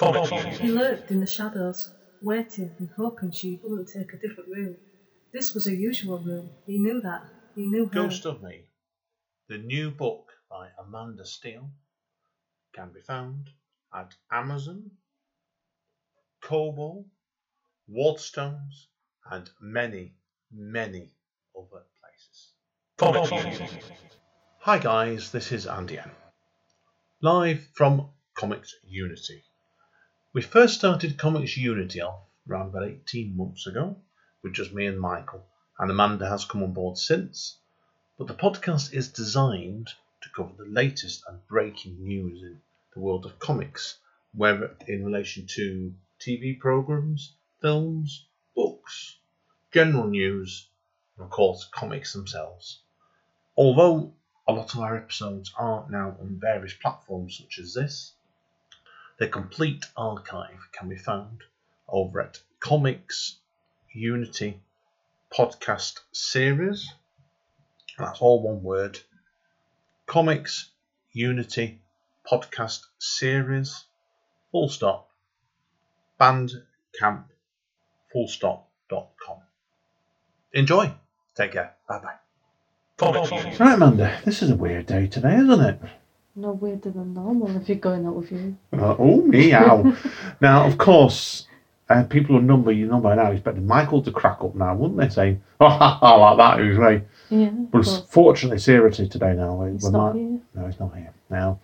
He lurked in the shadows, waiting and hoping she wouldn't take a different room. This was her usual room. He knew that. He knew her. Ghost of Me, the new book by Amanda Steele, can be found at Amazon, Kobo, Waterstones, and many, many other places. Hi guys, this is Andy M. Live from Comics Unity. We first started Comics Unity off around about 18 months ago with just me and Michael, and Amanda has come on board since. But the podcast is designed to cover the latest and breaking news in the world of comics, whether in relation to TV programs, films, books, general news, and of course comics themselves. Although a lot of our episodes are now on various platforms such as this, the complete archive can be found over at Comics Unity Podcast Series. That's all one word. Comics Unity Podcast Series. Full stop. Bandcamp. Full stop. Dot com. Enjoy. Take care. Bye bye. Right, Amanda, this is a weird day today, isn't it? No weirder than normal if you're going out with you. Uh, oh, meow. now, of course, uh, people who number you know by now expected Michael to crack up now, wouldn't they? Saying, oh, ha, ha, like that, who's way. Yeah. But it's fortunately, here today now. It's not here. No, he's not here. Now,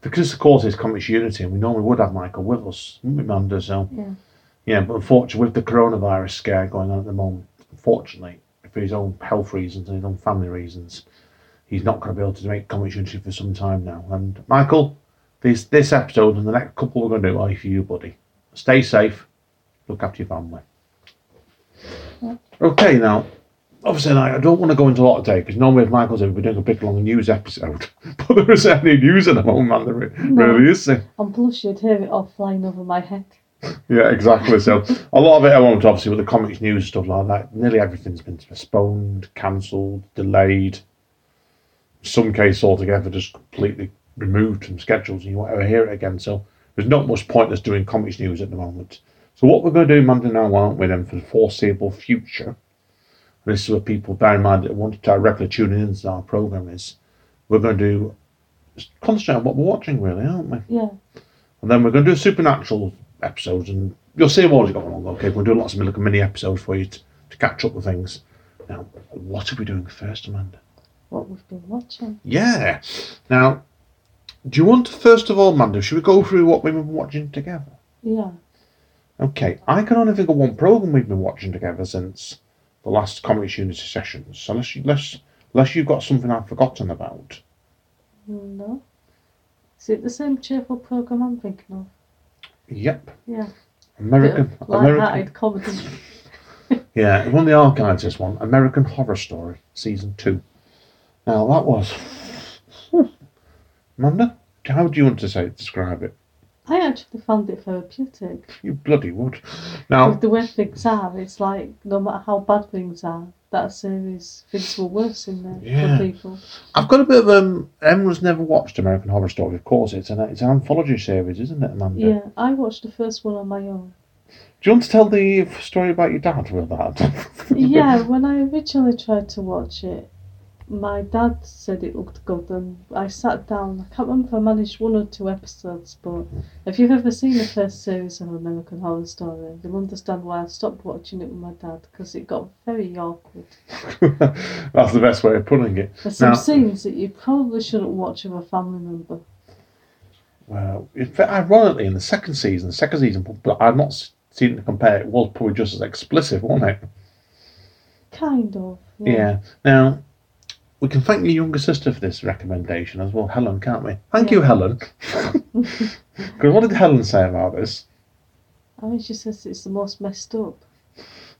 because of course it's Comics Unity, and we normally would have Michael with us, wouldn't we, Amanda? So, Yeah. yeah, but unfortunately, with the coronavirus scare going on at the moment, unfortunately, for his own health reasons and his own family reasons, he's not going to be able to make Comics Unity for some time now. And Michael, this this episode and the next couple we're going to do are for you, buddy. Stay safe, look after your family. Okay, now, obviously, I don't want to go into a lot of day because normally if Michael's here, we're doing a big long news episode. but there isn't any news in the moment, man. There re- No. really is. there? And plus, you'd hear it all flying over my head. Yeah, exactly. So a lot of it I won't obviously with the comics news stuff like that. Nearly everything's been postponed, cancelled, delayed. Some case altogether just completely removed from schedules and you won't ever hear it again. So there's not much point in us doing comics news at the moment. So what we're going to do Monday now, aren't we, then for the foreseeable future, this is what people bear in mind that want to directly tune in into our programme is we're going to do concentrate on what we're watching really, aren't we? Yeah. And then we're going to do supernatural episodes, and you'll see what we've got along. Okay, we'll do lots of mini episodes for you to, to catch up with things. Now, what are we doing first, Amanda? What we've been watching. Yeah. Now, do you want to first of all, Amanda? Should we go through what we've been watching together? Yeah. Okay, I can only think of one program we've been watching together since the last Comics Unity sessions. So unless, you, unless, unless you've got something I've forgotten about. No. Is it the same cheerful program I'm thinking of? Yep, Yeah. American. Of American. comedy. Yeah, one of the archives, this one. American Horror Story, Season 2. Now, that was. Amanda, how do you want to say it? describe it? I actually found it therapeutic. You bloody would. Now, With the way things are, it's like no matter how bad things are, that series things were worse in there Yeah. for people. I've got a bit of um. Everyone's never watched American Horror Story. Of course, it's an it's an anthology series, isn't it, Amanda? Yeah, I watched the first one on my own. Do you want to tell the story about your dad with that? yeah, when I originally tried to watch it, my dad said it looked good, and I sat down. I can't remember if I managed one or two episodes, but if you've ever seen the first series of American Horror Story, you'll understand why I stopped watching it with my dad because it got very awkward. That's the best way of putting it. There's some scenes that you probably shouldn't watch with a family member. Well, in fact, ironically, in the second season, the second season, but I've not seen it to compare. It was probably just as explicit, wasn't it? Kind of. Yeah. Now, we can thank your younger sister for this recommendation as well, Helen, can't we? Thank you, Helen. Because what did Helen say about this? I mean, she says it's the most messed up.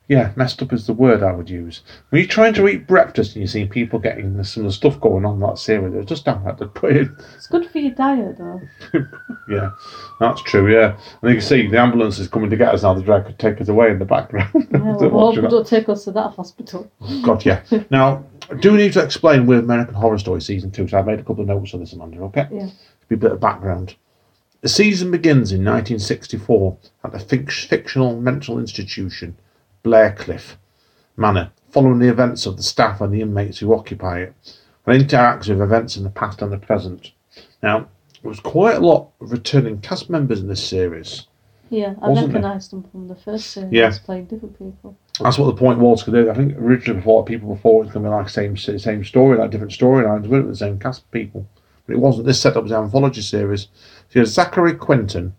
Yeah, messed up is the word I would use. When you're trying to eat breakfast and you see people getting some of the stuff going on that series, it's just downright to put it. It's good for your diet, though. Yeah, that's true, yeah. And you can see the ambulance is coming to get us now. The drag could take us away in the background. Yeah, well, hope don't take us to that hospital. God, yeah. Now, I do need to explain with American Horror Story season two. So I've made a couple of notes on this, Amanda. Okay, Yeah. be a bit of background. The season begins in 1964 at the fic- fictional mental institution Briarcliff Manor, following the events of the staff and the inmates who occupy it, and interacts with events in the past and the present. Now, there was quite a lot of returning cast members in this series. Yeah, I recognised them from the first series, Yeah. playing different people. That's what the point was. Because I think originally before people before it was going to be like same same story, like different storylines, weren't it? The same cast of people, but it wasn't. This set up was an anthology series. So you had Zachary Quinto,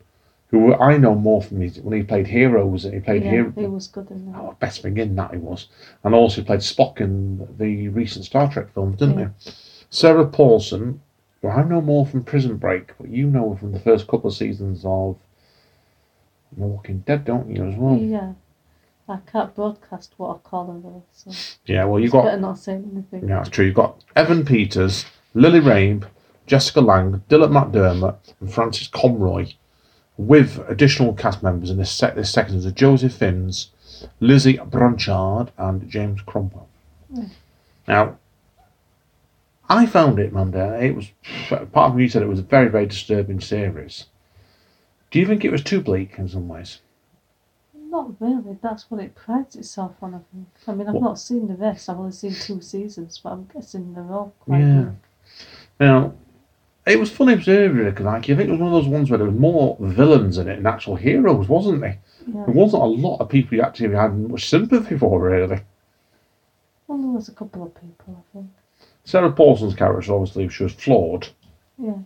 who I know more from his, when he played Heroes and he played yeah, Hero. he was good in that. Oh, best thing in that he was, and also played Spock in the recent Star Trek films, didn't Yeah. he? Sarah Paulson, who I know more from Prison Break, but you know her from the first couple of seasons of The Walking Dead, don't you as well? Yeah, I can't broadcast what I call her though, so Yeah, well you got better not saying anything. Yeah, that's true. You've got Evan Peters, Lily Rabe, Jessica Lange, Dylan McDermott, and Frances Conroy, with additional cast members in this, sec- this section of Joseph Fiennes, Lizzie Blanchard, and James Cromwell. Mm. Now, I found it, Manda. It was part of you said it was a very, very disturbing series. Do you think it was too bleak in some ways? Not really. That's what it prides itself on. I think. I mean, I've What- not seen the rest. I've only seen two seasons, but I'm guessing they're all quite Yeah. good. Now, it was funny observing it because like, I think it was one of those ones where there was more villains in it than actual heroes, wasn't there? Yeah. There wasn't a lot of people you actually had much sympathy for, really. Well, there was a couple of people, I think. Sarah Paulson's character, obviously, she was flawed. Yeah.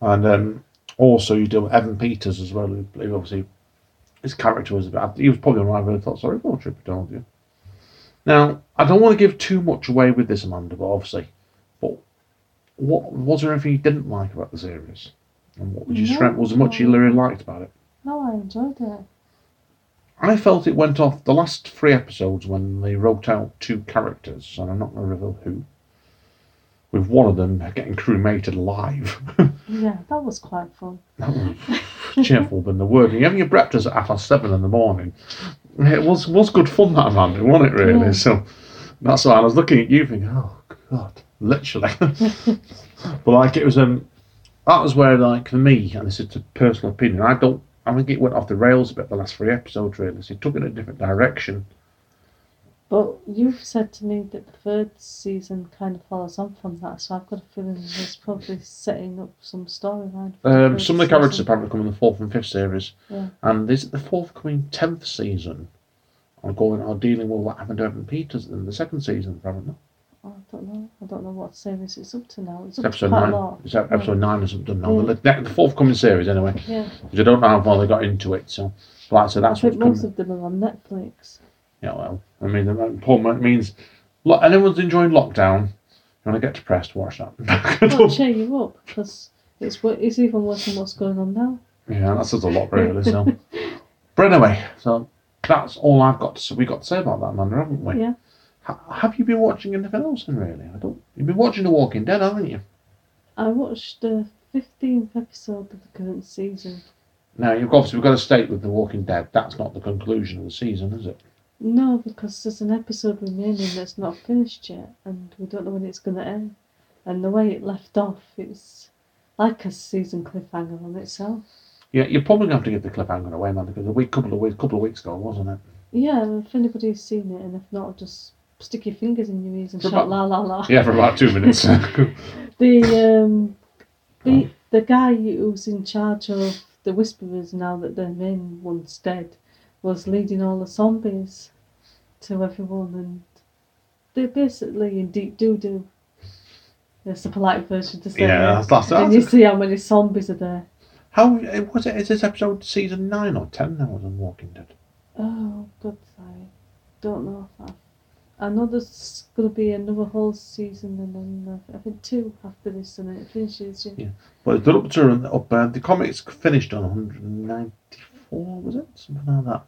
And um, also, you deal with Evan Peters as well, who obviously, his character was a bit, he was probably one I really thought sorry for, truth be told you. Now, I don't want to give too much away with this, Amanda, but obviously, what was there anything you didn't like about the series? And what would you No. strength? Was much you really liked about it? No, I enjoyed it. I felt it went off the last three episodes when they wrote out two characters, and I'm not going to reveal who. With one of them getting cremated alive. Yeah, that was quite fun. that was cheerful than the word. You're having your breakfast at half past seven in the morning. It was was good fun that man, wasn't it? Really. Yeah. So that's why I was looking at you, thinking, oh god, literally. but like it was um, that was where like for me, and this is a personal opinion, I don't. I think it went off the rails a bit the last three episodes. Really, so it took it in a different direction. But you've said to me that the third season kind of follows on from that, so I've got a feeling there's probably setting up some storyline. Um, some of the characters season. apparently come in the fourth and fifth series, Yeah. and is it the forthcoming tenth season? Are going are dealing with what happened to Evan Peters in the second season, apparently. Oh, I don't know. I don't know what series it's up to now. It's It's up episode nine. It's ep- episode nine or something now. Yeah. The, the forthcoming series, anyway. Yeah, Because I don't know how far they got into it. So, like I said, I that's what's think most coming. of them are on Netflix. Yeah, well, I mean, the it means lo- anyone's enjoying lockdown. You want to get depressed? Watch that. That'll cheer you up because it's it's even worse than what's going on now. yeah, that says a lot, really. So, but anyway, so that's all I've got. To, we got to say about that, Amanda, haven't we? Yeah. Ha- have you been watching anything else? Then really, I don't. You've been watching The Walking Dead, haven't you? I watched the fifteenth episode of the current season. Now, you've obviously we've got to state with The Walking Dead. That's not the conclusion of the season, is it? No, because there's an episode remaining that's not finished yet, and we don't know when it's going to end. And the way it left off, it's like a season cliffhanger on itself. Yeah, you're probably going to have to give the cliffhanger away, man, because a week, couple of weeks, couple of weeks ago, wasn't it? Yeah, if anybody's seen it, and if not, just stick your fingers in your ears and For shout about- la la la. Yeah, for about two minutes. The um, the the guy who's in charge of the Whisperers now that their main one's dead was leading all the zombies to everyone, and they're basically in deep doo doo. That's the polite version to say. Yeah, that's- that's- and you see how many zombies are there. How eh, was it? Is this episode season nine or ten now on Walking Dead? Oh, God, I don't know if I. I know there's going to be another whole season, and then uh, I think two after this, and then it finishes. Yeah. Yeah. But they're up to up. Uh, the comics finished on 194, was it something like that?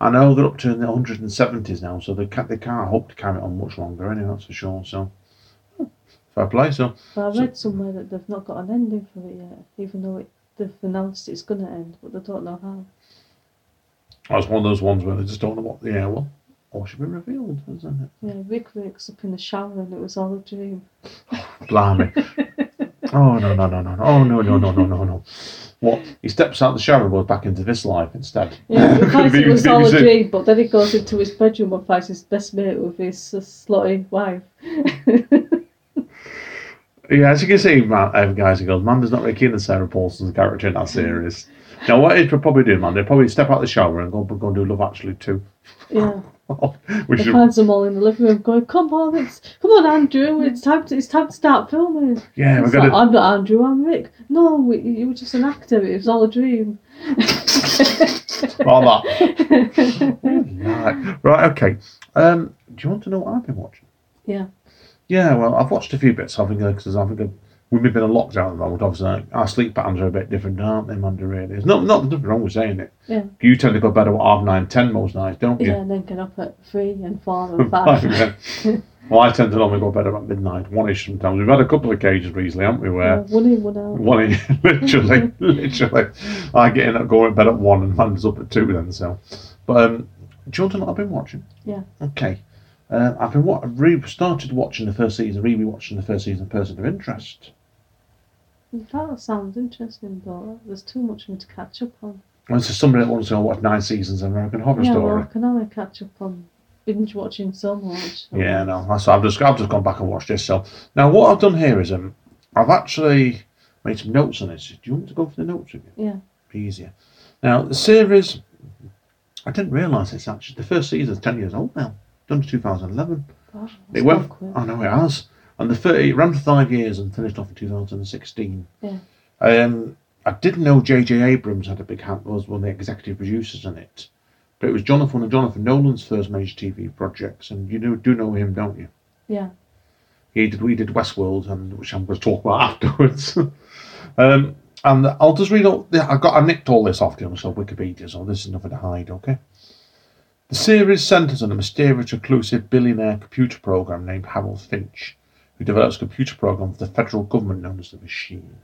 I know they're up to in the 170s now, so they can't they can't hope to carry it on much longer. Anyway, that's for sure. So fair play. So But I So- read somewhere that they've not got an ending for it yet, even though it, they've announced it's going to end, but they don't know how. that's one of those ones where they just don't know what. the Yeah, well, all should be revealed, isn't it? Yeah, Rick wakes up in the shower and it was all a dream. Blimey. Oh no no no no no! Oh no no no no no no! What? He steps out of the shower and goes back into this life instead. Yeah, he finds it was all a dream, but then he goes into his bedroom and finds his best mate with his uh, slutty wife. Yeah, as you can see, man, uh, guys and girls, Manda's not really keen on Sarah Paulson's character in that series. Now, what he'd probably do, man, they'd probably step out of the shower and go, go and do Love Actually too. yeah. He is, finds them all in the living room going, Come on, it's come on Andrew, it's time to it's time to start filming. yeah, we're gonna... like, I'm not Andrew, I'm Rick. No, we, you were just an actor, it was all a dream. That. right. right, okay. Um, do you want to know what I've been watching? yeah. Yeah, well, I've watched a few bits. I think because I think we've been in lockdown moment. Obviously, like, our sleep patterns are a bit different, aren't they, Amanda? Really, there's not not nothing wrong with saying it. Yeah. You tend to go to bed at half nine, ten most nights, don't you? Yeah, and then get up at three and four and five. yeah. well, I tend to normally go to bed about midnight, one-ish sometimes. We've had a couple of occasions recently, haven't we, Yeah, where one in, one out. one in, literally, literally, I get in at going to bed at one and Amanda's up at two then. So, but um, do you want to know what I've been watching? Yeah. Okay. Uh, I've been wa- I've re- started watching the first season, re watching the first season of Person of Interest. That sounds interesting, but there's too much for me to catch up on. Well, this is somebody that wants to watch nine seasons of American Horror yeah, Story. well, I can only catch up on binge watching so much. so- Yeah, no, that's I've just I've just gone back and watched this. So now what I've done here is um I've actually made some notes on this. Do you want to go for the notes again? Yeah. Be easier. Now the series, I didn't realise it's actually the first season's ten years old now. Done to 2011. Wow, It went. quick. I know it has. And the 30, it ran for five years and finished off in 2016. Yeah. Um, I didn't know J.J. Abrams had a big hand, was one of the executive producers in it. But it was Jonathan and Jonathan Nolan's first major TV projects, and you do, do know him, don't you? Yeah. He did. We did Westworld, and which I'm going to talk about afterwards. um, and I'll just read all. I got. I nicked all this off you so Wikipedia, so this is nothing to hide. Okay. The series centres on a mysterious, reclusive billionaire computer program named Harold Finch, who develops a computer program for the federal government known as the Machine.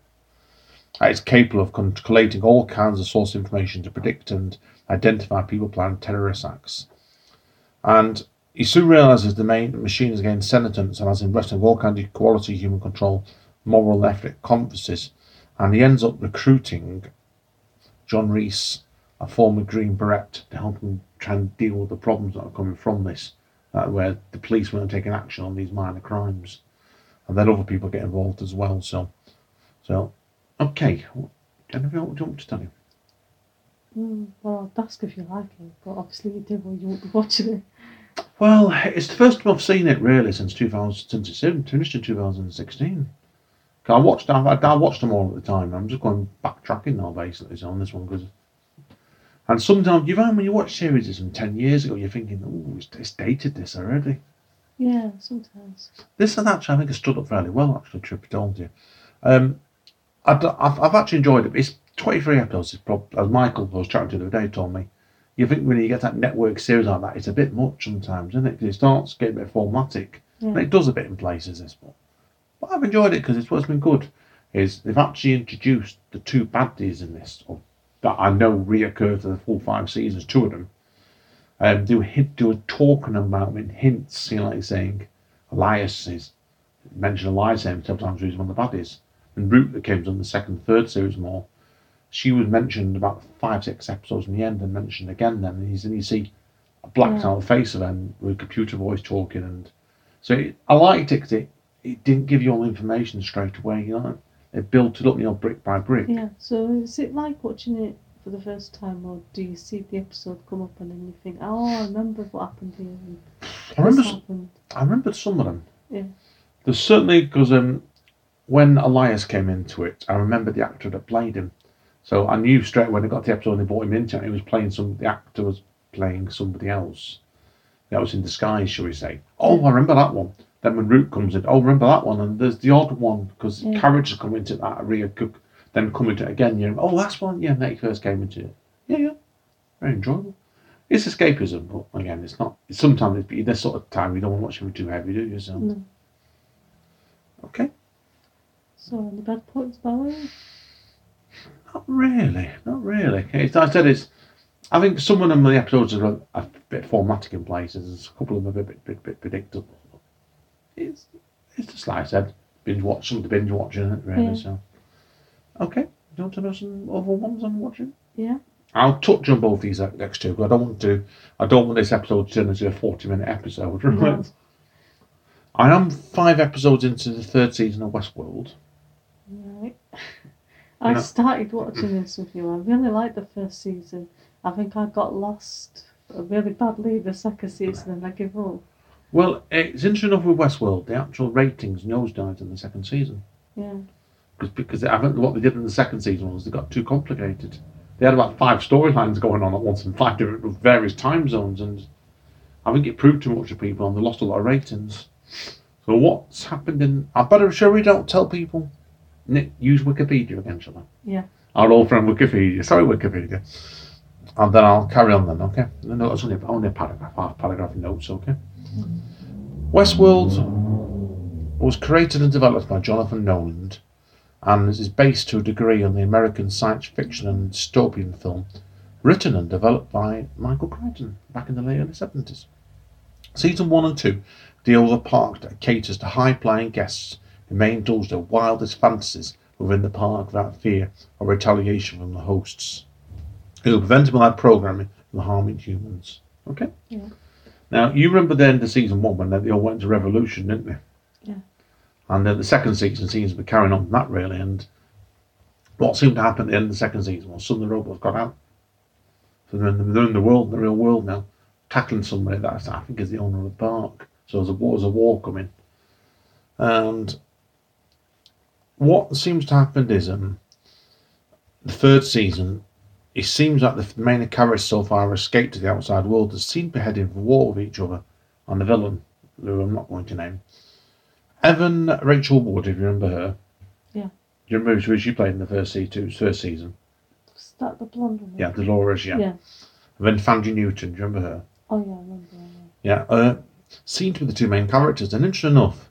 Uh, It's capable of collating all kinds of source information to predict and identify people planning terrorist acts. And he soon realizes the main machine is against sentence and has invested in all kinds of equality, human control, moral and ethic conferences, and he ends up recruiting John Reese, a former Green Beret, to help him try and deal with the problems that are coming from this, uh, where the police weren't taking action on these minor crimes, and then other people get involved as well. So, so okay, Jennifer, what do you want to tell you? Mm, well, I'd ask if you like it, but obviously you did, or you won't be watching it. Well, it's the first time I've seen it really since 2000, since it's finished in 2016. 'Cause I watched, I, I watched them all at the time. I'm just going backtracking now, basically, so on this one because. And sometimes you find when you watch series from ten years ago, you're thinking, "Oh, it's, it's dated this already." Yeah, sometimes. This and actually, I think, has stood up fairly well. Actually, be told you, um, I've, I've actually enjoyed it. It's 23 episodes. As Michael who I was chatting to the other day told me. You think when you get that network series like that, it's a bit much sometimes, isn't it? Because it starts getting a bit formatic. And it does a bit in places, this one. But I've enjoyed it because it's what's been good is they've actually introduced the two baddies in this, or that I know reoccur to the full five seasons, two of them. Um, they were hint, they were talking about him in hints, you know, like saying Elias is mentioned Elias several times. He's one of the baddies, and Root that came on the second, third series more. She was mentioned about five, six episodes in the end, and mentioned again. Then and, he's, and you see a blacked Yeah. out face of him with a computer voice talking, and so it, I liked it because it, it didn't give you all the information straight away. You know, it built it up, you know, brick by brick. Yeah, so is it like watching it for the first time, or do you see the episode come up and then you think, oh, I remember what happened here? I remember, happened. I remember some of them. Yeah. There's certainly because um, when Elias came into it, I remember the actor that played him. So I knew straight when I got the episode and they brought him into it, he was playing some. The actor was playing somebody else. That was in disguise, shall we say? Oh, I remember that one. Then when Root comes in, oh, remember that one? And there's the odd one because Yeah. characters come into that Cook, then come into it again. You know, oh, that's one. Yeah, that he first came into it. Yeah, yeah, very enjoyable. It's escapism, but again, it's not. It's sometimes it's, this sort of time you don't want to watch something too heavy, do you? So No. okay, So, any bad points Barry? not really, not really. It's, I said it's. I think some of them the episodes are a, a bit formatic in places. there's A couple of them are a bit, bit, bit predictable. It's, it's just like I said, binge watch some of the binge watching it really. Yeah. So, okay, do you want to know some other ones I'm watching? Yeah. I'll touch on both these uh, next two. 'cause I don't want to. I don't want this episode to turn into a forty-minute episode. Right? No. I am five episodes into the third season of Westworld. Right. I No. started watching this with you. I really liked the first season. I think I got lost really badly the second season and I gave up. Well, it's interesting enough with Westworld. The actual ratings nosedived in the second season. Yeah. Because because I think what they did in the second season was they got too complicated. They had about five storylines going on at once in five different various time zones, and I think it proved too much to people, and they lost a lot of ratings. So what's happened in? I better sure we don't tell people. Nick, use Wikipedia again, shall I? Yeah. Our old friend Wikipedia. Sorry, Wikipedia. And then I'll carry on then, okay? No, it's only, only a paragraph, half paragraph notes, okay? Mm-hmm. Westworld was created and developed by Jonathan Nolan and this is based to a degree on the American science fiction and dystopian film written and developed by Michael Crichton back in the late early 70s. Season 1 and 2 deal with a park that caters to high flying guests who may indulge their wildest fantasies within the park without fear or retaliation from the hosts. It will prevent malad programming from harming humans. Okay? Yeah. Now, you remember the end of season 1 when they all went to Revolution, didn't they? Yeah. And then the second season seems to be carrying on that really. And what seemed to happen at the end of the second season was the robots got out. So they're in the, they're in the world, the real world now, tackling somebody that I think is the owner of the park. So there's a, there's a war coming. And what seems to happen is um, the third season, it seems like the main characters so far have escaped to the outside world. They seem to be heading for war with each other. And the villain, who I'm not going to name, Evan Rachel Wood, if you remember her. Yeah. Do you remember who she played in the first season? First season. Was that the blonde one? Yeah, Dolores. Yeah. Yeah. And then Thandie Newton. Do you remember her? Oh yeah, I remember. Yeah. Yeah. Uh, seem to be the two main characters. And interesting enough,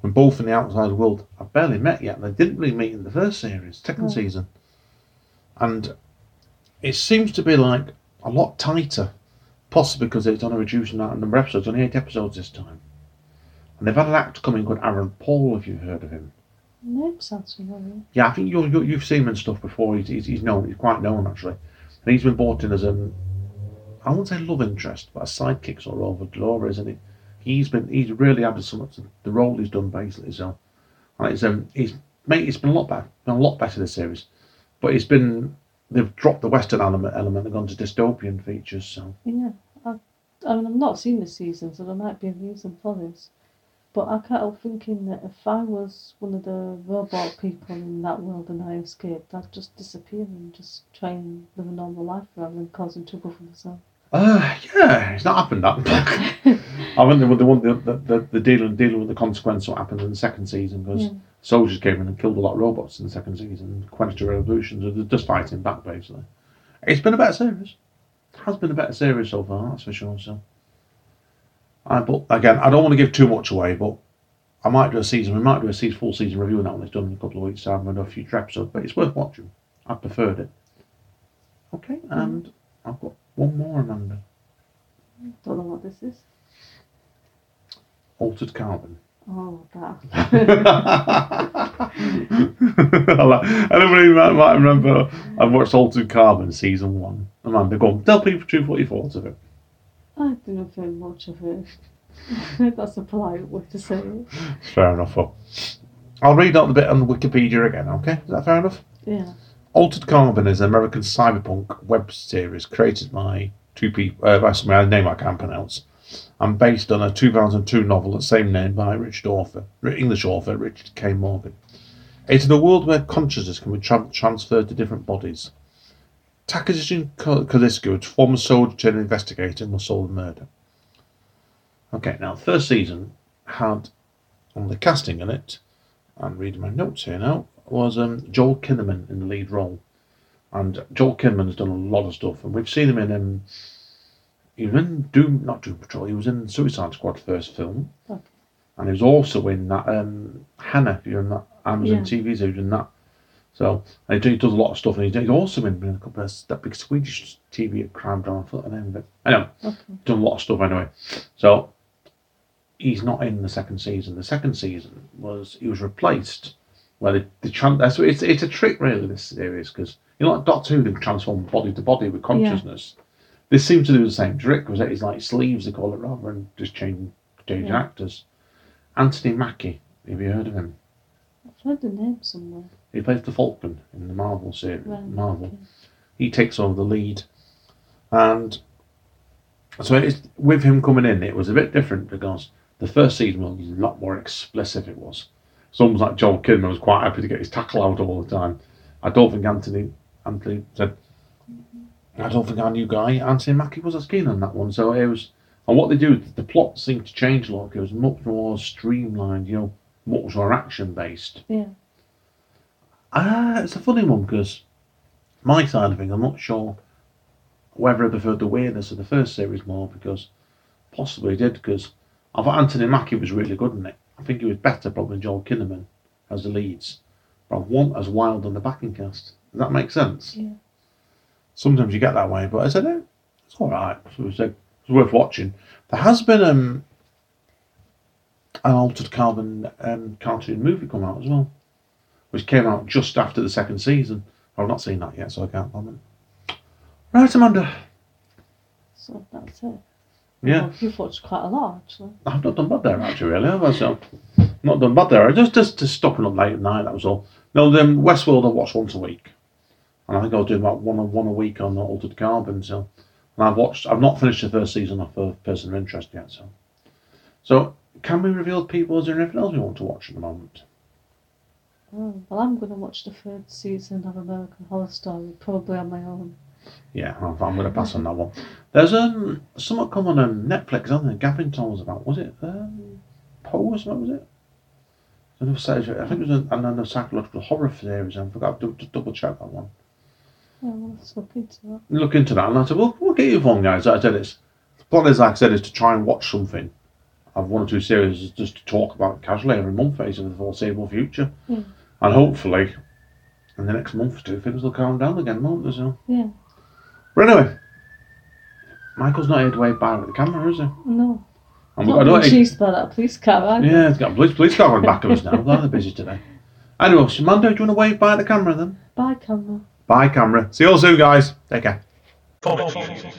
when both in the outside world have barely met yet. They didn't really meet in the first series, second season. And it seems to be like a lot tighter, possibly because it's on a reduced amount of number of episodes, only eight episodes this time. And they've had an actor coming called Aaron Paul, if you've heard of him. Name sounds familiar. Yeah, I think you you you've seen him and stuff before. He's, he's, he's known, he's quite known actually. And he's been brought in as an, I won't say love interest, but a sidekick sort of role for Dolores, and it, he's been he's really added so much to the role he's done basically. So, and it's um he's mate, it's been a lot better, been a lot better this series, but it's been they've dropped the Western element element and gone to dystopian features. So Yeah. I, I mean, I've not seen the season, so there might be a reason for this. But I can't help thinking that if I was one of the robot people in that world and I escaped, I'd just disappear and just try and live a normal life rather than causing trouble for myself. Uh, yeah, it's not happened that. I went there with the one the the, the, the dealing dealing with the consequence of what happened in the second season because Yeah. soldiers came in and killed a lot of robots in the second season, quenched the revolution, so they're just fighting back basically. It's been a better series. It has been a better series so far, that's for sure. So, I but again, I don't want to give too much away, but I might do a season. We might do a season, full season review on that when it's done in a couple of weeks' time. We'll do a future episode, but it's worth watching. I preferred it. Okay, hmm. and I've got one more, Amanda. Don't know what this is. Altered Carbon. Oh, that. Anybody might, might remember I've watched Altered Carbon season one. Amanda, go on. Tell people truth what you thought of it. I didn't think much of it. That's a polite way to say it. Fair enough. Well, I'll read out the bit on Wikipedia again, okay? Is that fair enough? Yeah. Altered Carbon is an American cyberpunk web series created by two people, uh, by somebody, a name I can't pronounce, and based on a 2002 novel of the same name by Richard author, English author Richard K. Morgan. It's in a world where consciousness can be tra- transferred to different bodies. Takashi Kalisko, a former soldier turned investigator, must solve the murder. Okay, now the first season had on the casting in it, I'm reading my notes here now, was um, Joel Kinnaman in the lead role. And Joel Kinnaman has done a lot of stuff, and we've seen him in um, he was in Doom, not Doom Patrol. He was in Suicide Squad first film, Okay. and he was also in that um, Hannah. If you're in that Amazon Yeah. TV series, in that. So he, does a lot of stuff, and he's, also been in a couple of that big Swedish TV crime drama. I forgot the name of it. Anyway, Okay. done a lot of stuff anyway. So he's not in the second season. The second season was he was replaced. Where they, they tran- that's it's it's a trick really this series because you know like Doctor Who they transform body to body with consciousness. This seems to do the same trick because it's like sleeves they call it rather than just changing changing Yeah. actors. Anthony Mackie, have you heard of him? I've heard the name somewhere. He plays the Falcon in the Marvel series. Right, Marvel. okay. he takes over the lead. And so with him coming in, it was a bit different because the first season was a lot more explicit. It was. It's almost like Joel Kidman was quite happy to get his tackle out all the time. I don't think Anthony Anthony said. I don't think our new guy Anthony Mackie was as keen on that one. So it was, and what they do, the plot seemed to change a lot. It was much more streamlined, you know, much more action based. Yeah. Ah, it's a funny one because my side of things, I'm not sure whether I preferred the weirdness of the first series more because possibly did because I thought Anthony Mackie was really good in it. I think he was better probably than Joel Kinnaman as the leads. But I want as wild on the backing cast. Does that make sense? Yeah. Sometimes you get that way, but I said, eh, it's all right. So it's worth watching. There has been um, an altered carbon um, cartoon movie come out as well which came out just after the second season. I've not seen that yet, so I can't comment. Right, Amanda. So that's it. Yeah, Well, you've watched quite a lot actually. I've not done bad there actually, really. Have I? So, not done bad there. I just just just stopping up late at night. That was all. No, then Westworld I watch once a week, and I think I'll do about one one a week on Altered Carbon. So, and I've watched. I've not finished the first season of uh, Person of Interest yet. So, so can we reveal people? Is there anything else we want to watch at the moment? Oh, well, I'm going to watch the third season of American Horror Story, probably on my own. Yeah, I'm, I'm going to pass on that one. There's um something come on um, Netflix, isn't there? Gavin told us about. Was it um, Pose? What was it? Another series, I think it was another psychological horror series. I forgot to, to double check that one. Yeah, well, let's look into that. Look into that, and I said, "Well, we'll get you one, guys." I said, "It's the plot is like I said is to try and watch something I've one or two series just to talk about casually every month, for the foreseeable future, Yeah. And hopefully." In the next month or two, things will calm down again, won't they? So. Yeah. But anyway, Michael's not here to wave bye with the camera, is he? No. And we've Not got being cheesed by that police car, either. Yeah, it's got a police, police car on the back of us now. Glad they're busy today. Anyway, Samantha, do you want to wave bye at the camera then? Bye, camera. Bye, camera. See you all soon, guys. Take care. Comic View.